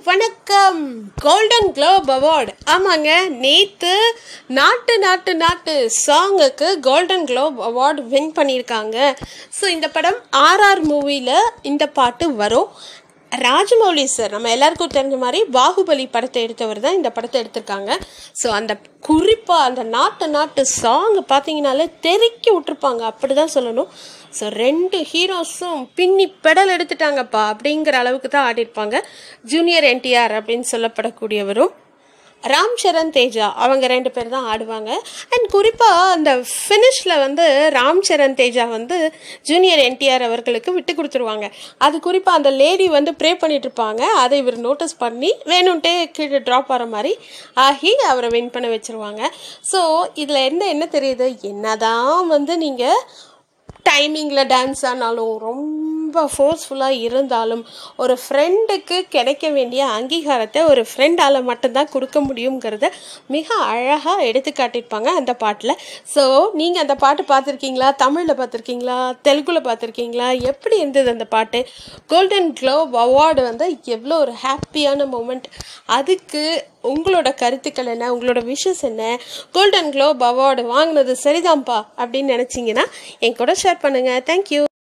வணக்கம். Golden Globe award ஆமாங்க நேற்று நாட்டு நாட்டு நாட்டு சாங்குக்கு கோல்டன் குளோப் அவார்டு வின் பண்ணியிருக்காங்க. ஸோ இந்த படம் ஆர்ஆர் மூவியில் இந்த பாட்டு வரும். ராஜமௌலி சார் நம்ம எல்லாருக்கும் தெரிஞ்ச மாதிரி பாகுபலி படத்தை எடுத்தவர் தான் இந்த படத்தை எடுத்திருக்காங்க. ஸோ அந்த குறிப்பாக அந்த நாட்டு நாட்டு சாங் பார்த்தீங்கனாலே தெறிக்கி விட்டுருப்பாங்க. அப்படி தான் சொல்லணும். ஸோ ரெண்டு ஹீரோஸும் பின்னி பெடல் எடுத்துட்டாங்கப்பா அப்படிங்கிற அளவுக்கு தான் ஆடிருப்பாங்க ஜூனியர் என்டிஆர் அப்படின்னு சொல்லப்படக்கூடியவரும். ராம் சரண் தேஜா அவங்க ரெண்டு பேர் தான் ஆடுவாங்க. அண்ட் குறிப்பாக அந்த ஃபினிஷில் வந்து ராம் சரண் தேஜா வந்து ஜூனியர் என்டிஆர் அவர்களுக்கு விட்டு கொடுத்துருவாங்க. அது குறிப்பாக அந்த லேடி வந்து ப்ரே பண்ணிகிட்ருப்பாங்க அதை இவர் நோட்டீஸ் பண்ணி வேணும்ட்டே கீழே ட்ராப் ஆகிற மாதிரி ஆகி அவரை வின் பண்ண வச்சுருவாங்க. ஸோ இதில் என்ன என்ன தெரியுது? என்னதான் வந்து நீங்கள் டைமிங்கில் டான்ஸ் ஆனாலும் ரொம்ப ஃபோர்ஸ்ஃபுல்லாக இருந்தாலும் ஒரு ஃப்ரெண்டுக்கு கிடைக்க வேண்டிய அங்கீகாரத்தை ஒரு ஃப்ரெண்டால் மட்டும்தான் கொடுக்க முடியுங்கிறத மிக அழகாக எடுத்து காட்டியிருப்பாங்க அந்த பாட்டில். ஸோ நீங்கள் அந்த பாட்டு பார்த்துருக்கீங்களா? தமிழில் பார்த்துருக்கீங்களா? தெலுங்குல பார்த்துருக்கீங்களா? எப்படி இருந்தது அந்த பாட்டு? கோல்டன் க்ளோப் அவார்டு வந்து எவ்வளோ ஒரு ஹாப்பியான மூமெண்ட் அதுக்கு உங்களோட கருத்துக்கள் என்ன? உங்களோட விஷஸ் என்ன? கோல்டன் க்ளோப் அவார்டு வாங்கினது சரிதான்ப்பா அப்படின்னு நினச்சிங்கன்னா என் கூட ஷேர் பண்ணுங்கள் தேங்க்யூ